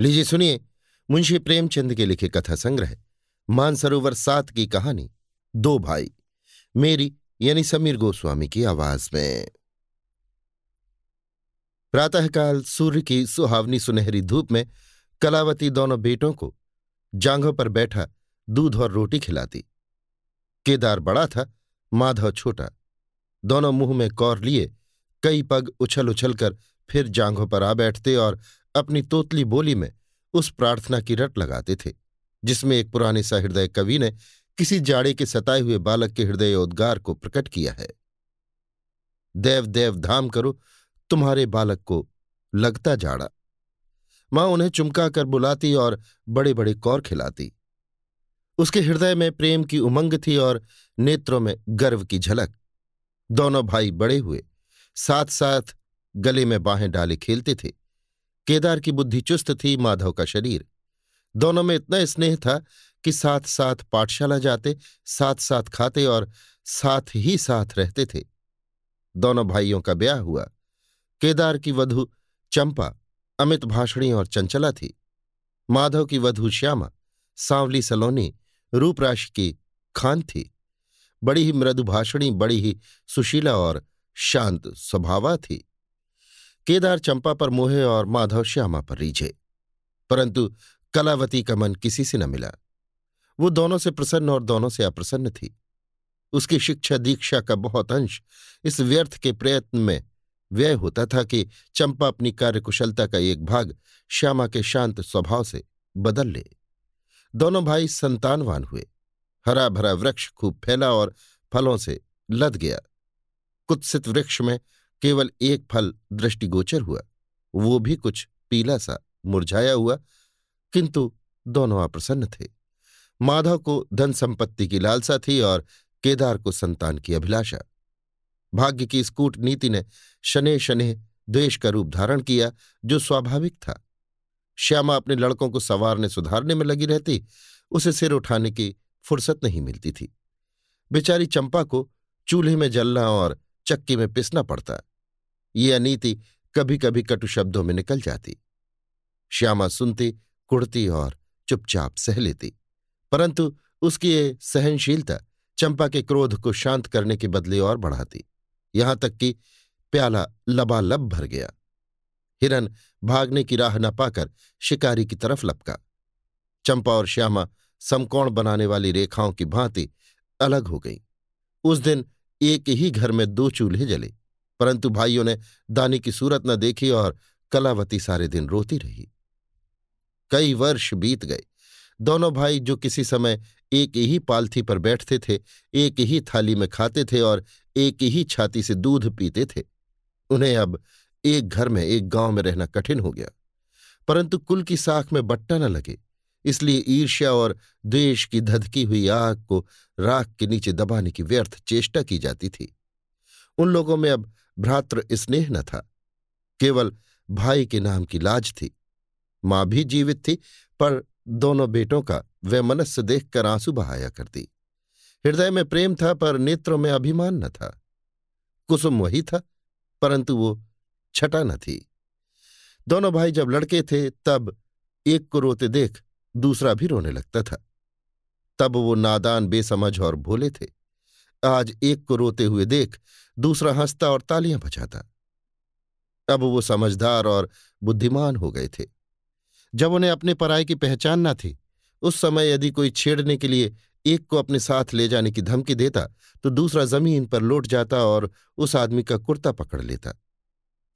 लीजिए सुनिए, मुंशी प्रेमचंद के लिखे कथा संग्रह, मानसरोवर सात की कहानी, दो भाई, मेरी यानी समीर गोस्वामी की आवाज़ में। प्रातःकाल सूर्य की सुहावनी सुनहरी धूप में कलावती दोनों बेटों को जांघों पर बैठा दूध और रोटी खिलाती। केदार बड़ा था, माधव छोटा। दोनों मुँह में कौर लिए, कई पग उछल उछल कर फिर जांघों पर आ बैठते और अपनी तोतली बोली में उस प्रार्थना की रट लगाते थे, जिसमें एक पुराने सहृदय कवि ने किसी जाड़े के सताए हुए बालक के हृदय उद्गार को प्रकट किया है। देव देव, धाम करो, तुम्हारे बालक को लगता जाड़ा। माँ उन्हें चुमका कर बुलाती और बड़े बड़े कौर खिलाती। उसके हृदय में प्रेम की उमंग थी और नेत्रों में गर्व की झलक। दोनों भाई बड़े हुए साथ साथ गले में बाहें डाले खेलते थे। केदार की बुद्धि चुस्त थी, माधव का शरीर। दोनों में इतना स्नेह था कि साथ साथ पाठशाला जाते साथ साथ खाते और साथ ही साथ रहते थे। दोनों भाइयों का ब्याह हुआ। केदार की वधु चंपा, अमित भाषणी और चंचला थी। माधव की वधु श्यामा, सांवली सलोनी, रूपराशि की खान थी। बड़ी ही मृदुभाषणी बड़ी ही सुशीला और शांत स्वभावा थी। केदार चंपा पर मोहे और माधव श्यामा पर रीझे। परंतु कलावती का मन किसी से न मिला। वो दोनों से प्रसन्न और दोनों से अप्रसन्न थी। उसकी शिक्षा दीक्षा का बहुत अंश इस व्यर्थ के प्रयत्न में व्यय होता था कि चंपा अपनी कार्यकुशलता का एक भाग श्यामा के शांत स्वभाव से बदल ले। दोनों भाई संतानवान हुए। हरा भरा वृक्ष खूब फैला और फलों से लद गया। कुत्सित वृक्ष में केवल एक फल दृष्टिगोचर हुआ, वो भी कुछ पीला सा, मुरझाया हुआ, किंतु दोनों अप्रसन्न थे। माधव को धन संपत्ति की लालसा थी और केदार को संतान की अभिलाषा। भाग्य की इस कूटनीति ने शने शने द्वेष का रूप धारण किया, जो स्वाभाविक था। श्यामा अपने लड़कों को सवारने सुधारने में लगी रहती, उसे सिर उठाने की फुर्सत नहीं मिलती थी। बेचारी चंपा को चूल्हे में जलना और चक्की में पिसना पड़ता। ये अनीति कभी कभी कटु शब्दों में निकल जाती। श्यामा सुनती कुड़ती और चुपचाप सह लेती। परंतु उसकी ये सहनशीलता चंपा के क्रोध को शांत करने के बदले और बढ़ाती। यहाँ तक कि प्याला लबालब भर गया। हिरन भागने की राह न पाकर शिकारी की तरफ़ लपका। चंपा और श्यामा समकोण बनाने वाली रेखाओं की भांति अलग हो गई। उस दिन एक ही घर में दो चूल्हे जले। परंतु भाइयों ने दानी की सूरत न देखी और कलावती सारे दिन रोती रही। कई वर्ष बीत गए। दोनों भाई जो किसी समय एक ही पालथी पर बैठते थे, एक ही थाली में खाते थे और एक ही छाती से दूध पीते थे, उन्हें अब एक घर में, एक गाँव में रहना कठिन हो गया। परंतु कुल की साख में बट्टा न लगे, इसलिए ईर्ष्या और द्वेष की धधकी हुई आग को राख के नीचे दबाने की व्यर्थ चेष्टा की जाती थी। उन लोगों में अब भ्रातृ स्नेह न था, केवल भाई के नाम की लाज थी। माँ भी जीवित थी, पर दोनों बेटों का वह मनस्य देखकर आँसू बहाया करती। हृदय में प्रेम था, पर नेत्रों में अभिमान न था। कुसुम वही था, परंतु वो छटा न थी। दोनों भाई जब लड़के थे, तब एक को रोते देख दूसरा भी रोने लगता था। तब वो नादान, बेसमझ और भोले थे। आज एक को रोते हुए देख दूसरा हंसता और तालियाँ बजाता। अब वो समझदार और बुद्धिमान हो गए थे। जब उन्हें अपने पराये की पहचान न थी, उस समय यदि कोई छेड़ने के लिए एक को अपने साथ ले जाने की धमकी देता तो दूसरा ज़मीन पर लौट जाता और उस आदमी का कुर्ता पकड़ लेता।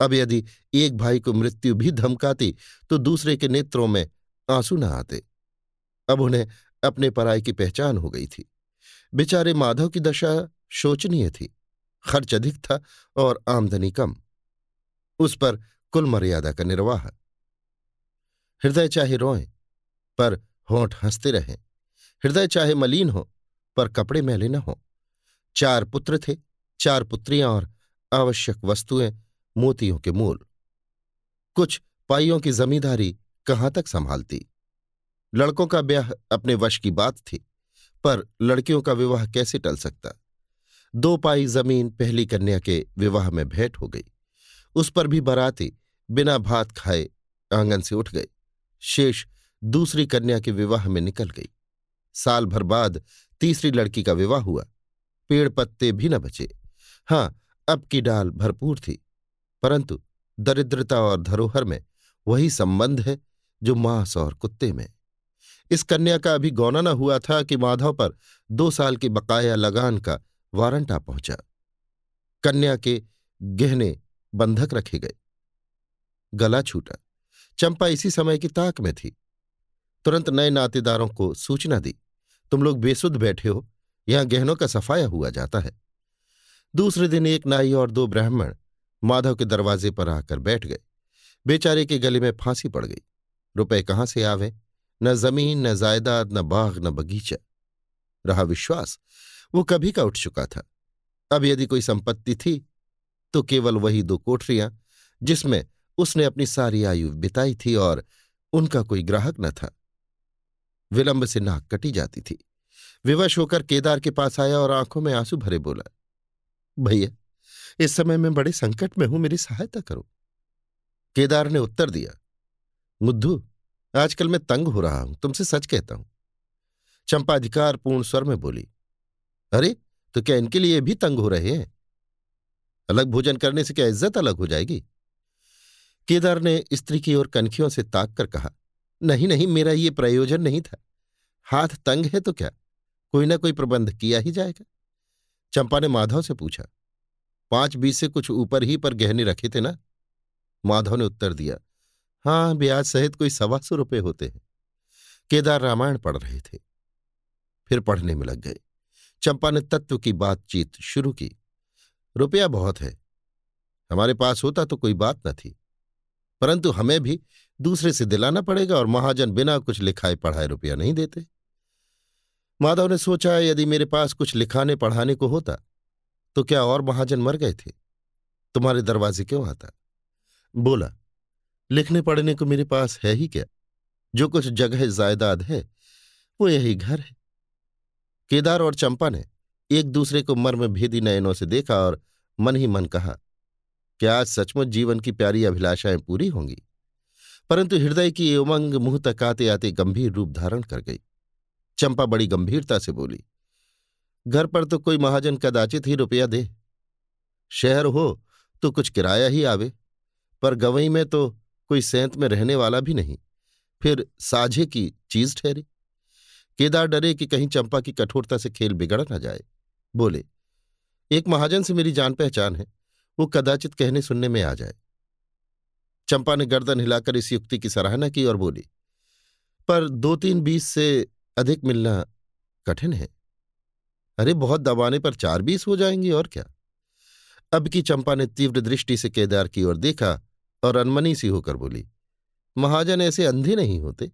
अब यदि एक भाई को मृत्यु भी धमकाती तो दूसरे के नेत्रों में आँसू न आते। अब उन्हें अपने पराये की पहचान हो गई थी। बेचारे माधव की दशा शोचनीय थी। खर्च अधिक था और आमदनी कम। उस पर कुल मर्यादा का निर्वाह। हृदय चाहे रोए, पर होंठ हँसते रहें। हृदय चाहे मलिन हो, पर कपड़े मैले न हो। चार पुत्र थे, चार पुत्रियाँ और आवश्यक वस्तुएँ, मोतियों के मूल। कुछ पाइयों की जमींदारी कहाँ तक संभालती? लड़कों का ब्याह अपने वश की बात थी। पर लड़कियों का विवाह कैसे टल सकता? दो पाई ज़मीन पहली कन्या के विवाह में भेंट हो गई। उस पर भी बराती बिना भात खाए आँगन से उठ गए शेष दूसरी कन्या के विवाह में निकल गई। साल भर बाद तीसरी लड़की का विवाह हुआ। पेड़ पत्ते भी न बचे। हाँ, अब की डाल भरपूर थी। परंतु दरिद्रता और धरोहर में वही संबंध है जो मांस और कुत्ते में। इस कन्या का अभी गौना न हुआ था कि माधव पर दो साल की बकाया लगान का वारंट आ पहुँचा। कन्या के गहने बंधक रखे गए। गला छूटा। चंपा इसी समय की ताक में थी। तुरंत नए नातेदारों को सूचना दी, तुम लोग बेसुध बैठे हो, यहाँ गहनों का सफाया हुआ जाता है। दूसरे दिन एक नाई और दो ब्राह्मण माधव के दरवाजे पर आकर बैठ गए। बेचारे के गले में फांसी पड़ गई। रुपए कहाँ से आवे? न ज़मीन, न जायदाद, न बाग, न बगीचा। रहा विश्वास, वो कभी का उठ चुका था। अब यदि कोई संपत्ति थी तो केवल वही दो कोठरियाँ, जिसमें उसने अपनी सारी आयु बिताई थी और उनका कोई ग्राहक न था। विलंब से नाक कटी जाती थी। विवश होकर केदार के पास आया और आँखों में आँसू भरे बोला, भैया, इस समय मैं बड़े संकट में हूँ, मेरी सहायता करो। केदार ने उत्तर दिया मुद्धू आजकल मैं तंग हो रहा हूँ, तुमसे सच कहता हूँ। चंपा अधिकारपूर्ण स्वर में बोली, अरे तो क्या इनके लिए भी तंग हो रहे हैं? अलग भोजन करने से क्या इज़्ज़त अलग हो जाएगी? केदार ने स्त्री की ओर कनखियों से ताक कर कहा, नहीं नहीं, मेरा ये प्रयोजन नहीं था। हाथ तंग है तो क्या? कोई ना कोई प्रबंध किया ही जाएगा। चंपा ने माधव से पूछा, पाँच बीस से कुछ ऊपर ही पर गहने रखे थे ना? माधव ने उत्तर दिया हाँ ब्याज सहित कोई सवा सौ रुपये होते हैं। केदार रामायण पढ़ रहे थे। फिर पढ़ने में लग गए। चंपा ने तत्व की बातचीत शुरू की। रुपया बहुत है। हमारे पास होता तो कोई बात न थी। परंतु हमें भी दूसरे से दिलाना पड़ेगा और महाजन बिना कुछ लिखाए पढ़ाए रुपया नहीं देते। माधव ने सोचा, यदि मेरे पास कुछ लिखाने पढ़ाने को होता तो क्या और महाजन मर गए थे? तुम्हारे दरवाजे क्यों आता? बोला लिखने पढ़ने को मेरे पास है ही क्या? जो कुछ जगह जायदाद है, वो यही घर है। केदार और चंपा ने एक दूसरे को मर्म भेदी नयनों से देखा और मन ही मन कहा, क्या आज सचमुच जीवन की प्यारी अभिलाषाएँ पूरी होंगी? परंतु हृदय की उमंग मुँह तक आते आते गंभीर रूप धारण कर गई। चंपा बड़ी गंभीरता से बोली, घर पर तो कोई महाजन कदाचित ही रुपया दे। शहर हो तो कुछ किराया ही आवे, पर गवई में तो कोई सेंत में रहने वाला भी नहीं। फिर साझे की चीज़ ठहरी। केदार डरे कि कहीं चंपा की कठोरता से खेल बिगड़ न जाए। बोले, एक महाजन से मेरी जान पहचान है। वो कदाचित कहने सुनने में आ जाए। चंपा ने गर्दन हिलाकर इस युक्ति की सराहना की और बोली, पर दो तीन बीस से अधिक मिलना कठिन है। अरे, बहुत दबाने पर चार बीस हो जाएँगे और क्या? अब की चंपा ने तीव्र दृष्टि से केदार की ओर देखा और अनमनी सी होकर बोली, महाजन ऐसे अंधे नहीं होते।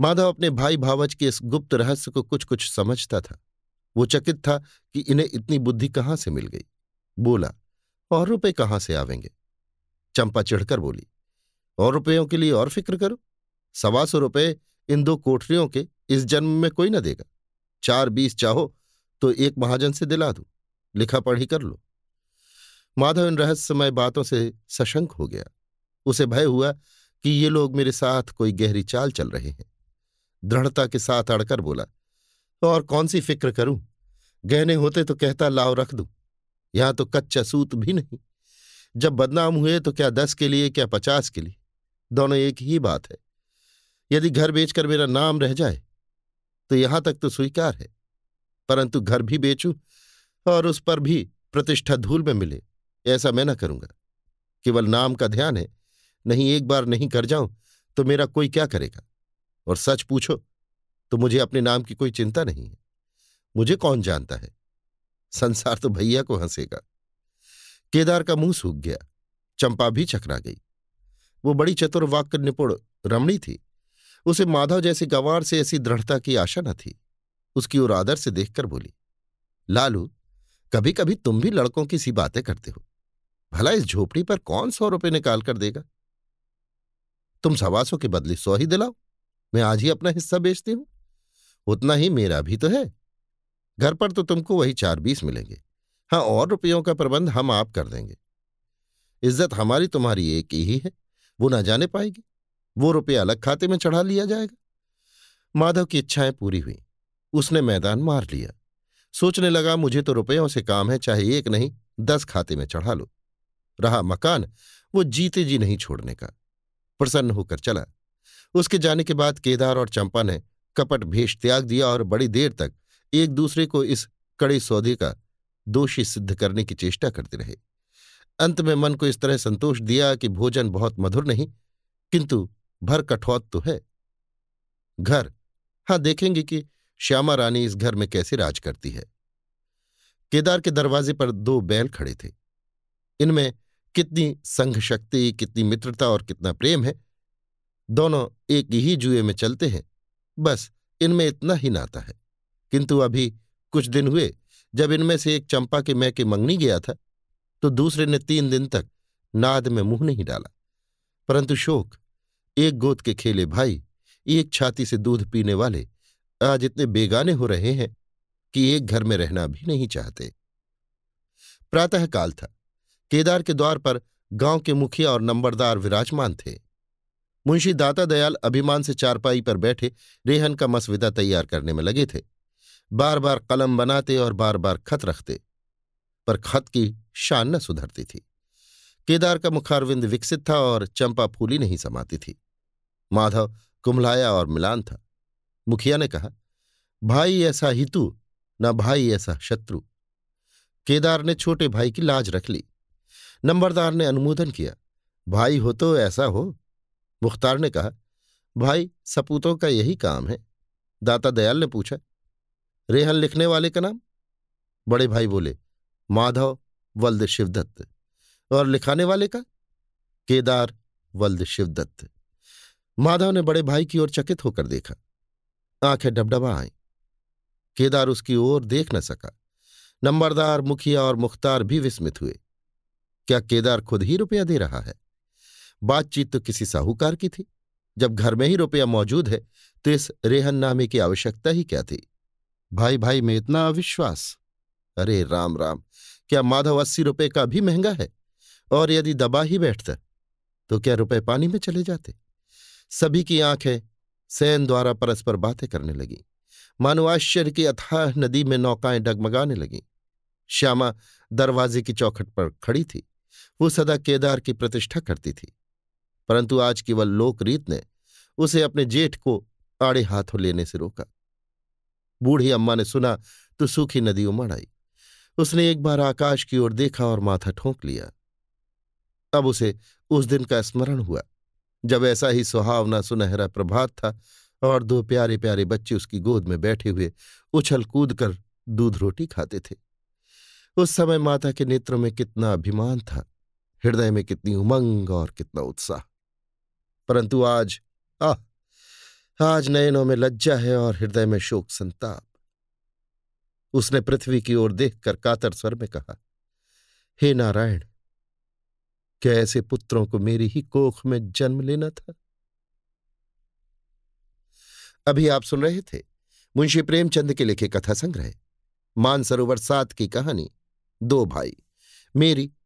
माधव अपने भाई भावच के इस गुप्त रहस्य को कुछ कुछ समझता था। वो चकित था कि इन्हें इतनी बुद्धि कहाँ से मिल गई। बोला, और रुपए कहाँ से आवेंगे? चंपा चिढ़कर बोली, और रुपयों के लिए और फ़िक्र करो। सवा सौ रुपये इन दो कोठरियों के इस जन्म में कोई न देगा। चार बीस चाहो तो एक महाजन से दिला दू। लिखा पढ़ी कर लो। माधव इन रहस्यमय बातों से सशंक हो गया। उसे भय हुआ कि ये लोग मेरे साथ कोई गहरी चाल चल रहे हैं। दृढ़ता के साथ अड़कर बोला, और कौन सी फ़िक्र करूँ? गहने होते तो कहता लाव रख दूँ। यहाँ तो कच्चा सूत भी नहीं। जब बदनाम हुए तो क्या दस के लिए, क्या पचास के लिए? दोनों एक ही बात है। यदि घर बेचकर मेरा नाम रह जाए तो यहाँ तक तो स्वीकार है। परंतु घर भी बेचूं और उस पर भी प्रतिष्ठा धूल में मिले। ऐसा मैं न करूँगा। केवल नाम का ध्यान है, नहीं एक बार नहीं कर जाऊँ तो मेरा कोई क्या करेगा? और सच पूछो तो मुझे अपने नाम की कोई चिंता नहीं है। मुझे कौन जानता है? संसार तो भैया को हंसेगा। केदार का मुँह सूख गया, चंपा भी चकरा गई। वो बड़ी चतुर वाक्य निपुण रमणी थी। उसे माधव जैसे गंवार से ऐसी दृढ़ता की आशा न थी। उसकी ओर आदर से देखकर बोली, लालू कभी कभी तुम भी लड़कों की सी बातें करते हो। भला इस झोपड़ी पर कौन सौ रुपए निकाल कर देगा? तुम सवा सौ के बदले सौ ही दिलाओ। मैं आज ही अपना हिस्सा बेचती हूँ। उतना ही मेरा भी तो है। घर पर तो तुमको वही चार बीस मिलेंगे। हाँ और रुपयों का प्रबंध हम आप कर देंगे। इज़्ज़त हमारी तुम्हारी एक ही है। वो ना जाने पाएगी। वो रुपये अलग खाते में चढ़ा लिया जाएगा। माधव की इच्छाएँ पूरी हुई। उसने मैदान मार लिया। सोचने लगा, मुझे तो रुपयों से काम है, चाहे एक नहीं, दस खाते में चढ़ा लो। रहा मकान, वो जीते जी नहीं छोड़ने का। प्रसन्न होकर चला। उसके जाने के बाद केदार और चंपा ने कपट भेष त्याग दिया और बड़ी देर तक एक दूसरे को इस कड़े सौदे का दोषी सिद्ध करने की चेष्टा करते रहे। अंत में मन को इस तरह संतोष दिया कि भोजन बहुत मधुर नहीं, किंतु भर कठौत तो है। घर। हाँ देखेंगे कि श्यामा रानी इस घर में कैसे राज करती है। केदार के दरवाजे पर दो बैल खड़े थे। इनमें कितनी संघ शक्ति, कितनी मित्रता और कितना प्रेम है। दोनों एक ही जुए में चलते हैं। बस इनमें इतना ही नाता है। किंतु अभी कुछ दिन हुए, जब इनमें से एक चंपा के मैं के मंगनी गया था तो दूसरे ने तीन दिन तक नाद में मुँह नहीं डाला। परंतु शोक, एक गोद के खेले भाई, एक छाती से दूध पीने वाले, आज इतने बेगाने हो रहे हैं कि एक घर में रहना भी नहीं चाहते। प्रातःकाल था। केदार के द्वार पर गाँव के मुखिया और नंबरदार विराजमान थे। मुंशी दाता दयाल अभिमान से चारपाई पर बैठे रेहन का मसविदा तैयार करने में लगे थे। बार बार कलम बनाते और बार बार खत रखते, पर खत की शान न सुधरती थी। केदार का मुखारविंद विकसित था और चंपा फूली नहीं समाती थी। माधव कुम्हलाया और मिलान था। मुखिया ने कहा, भाई ऐसा हितु न भाई ऐसा शत्रु। केदार ने छोटे भाई की लाज रख ली। नंबरदार ने अनुमोदन किया, भाई हो तो ऐसा हो। मुख्तार ने कहा, भाई, सपूतों का यही काम है। दाता दयाल ने पूछा, रेहन लिखने वाले का नाम? बड़े भाई बोले, माधव वल्द शिवदत्त और लिखाने वाले का? केदार वल्द शिवदत्त माधव ने बड़े भाई की ओर चकित होकर देखा। आँखें डबडबा आई। केदार उसकी ओर देख न सका। नंबरदार, मुखिया और मुख्तार भी विस्मित हुए। क्या केदार खुद ही रुपया दे रहा है? बातचीत तो किसी साहूकार की थी। जब घर में ही रुपया मौजूद है तो इस रेहन नामे की आवश्यकता ही क्या थी? भाई भाई में इतना अविश्वास। अरे राम राम, क्या माधव अस्सी रुपये का भी महँगा है? और यदि दबा ही बैठता तो क्या रुपए पानी में चले जाते? सभी की आँखें सैन द्वारा परस्पर बातें करने लगी। मानो आश्चर्य की अथाह नदी में नौकाएँ डगमगाने लगीं। श्यामा दरवाजे की चौखट पर खड़ी थी। वो सदा केदार की प्रतिष्ठा करती थी, परंतु आज केवल लोकरीत ने उसे अपने जेठ को आड़े हाथों लेने से रोका। बूढ़ी अम्मा ने सुना तो सूखी नदी उमड़ आई उसने एक बार आकाश की ओर देखा और माथा ठोंक लिया। अब उसे उस दिन का स्मरण हुआ, जब ऐसा ही सुहावना सुनहरा प्रभात था और दो प्यारे प्यारे बच्चे उसकी गोद में बैठे हुए उछल कूद कर दूध रोटी खाते थे। उस समय माता के नेत्रों में कितना अभिमान था। हृदय में कितनी उमंग और कितना उत्साह। परंतु आज, आह, आज नयनों में लज्जा है और हृदय में शोक संताप। उसने पृथ्वी की ओर देखकर कातर स्वर में कहा, हे नारायण, क्या ऐसे पुत्रों को मेरी ही कोख में जन्म लेना था? अभी आप सुन रहे थे मुंशी प्रेमचंद के लिखे कथा संग्रह मानसरोवर सात की कहानी, दो भाई, मेरी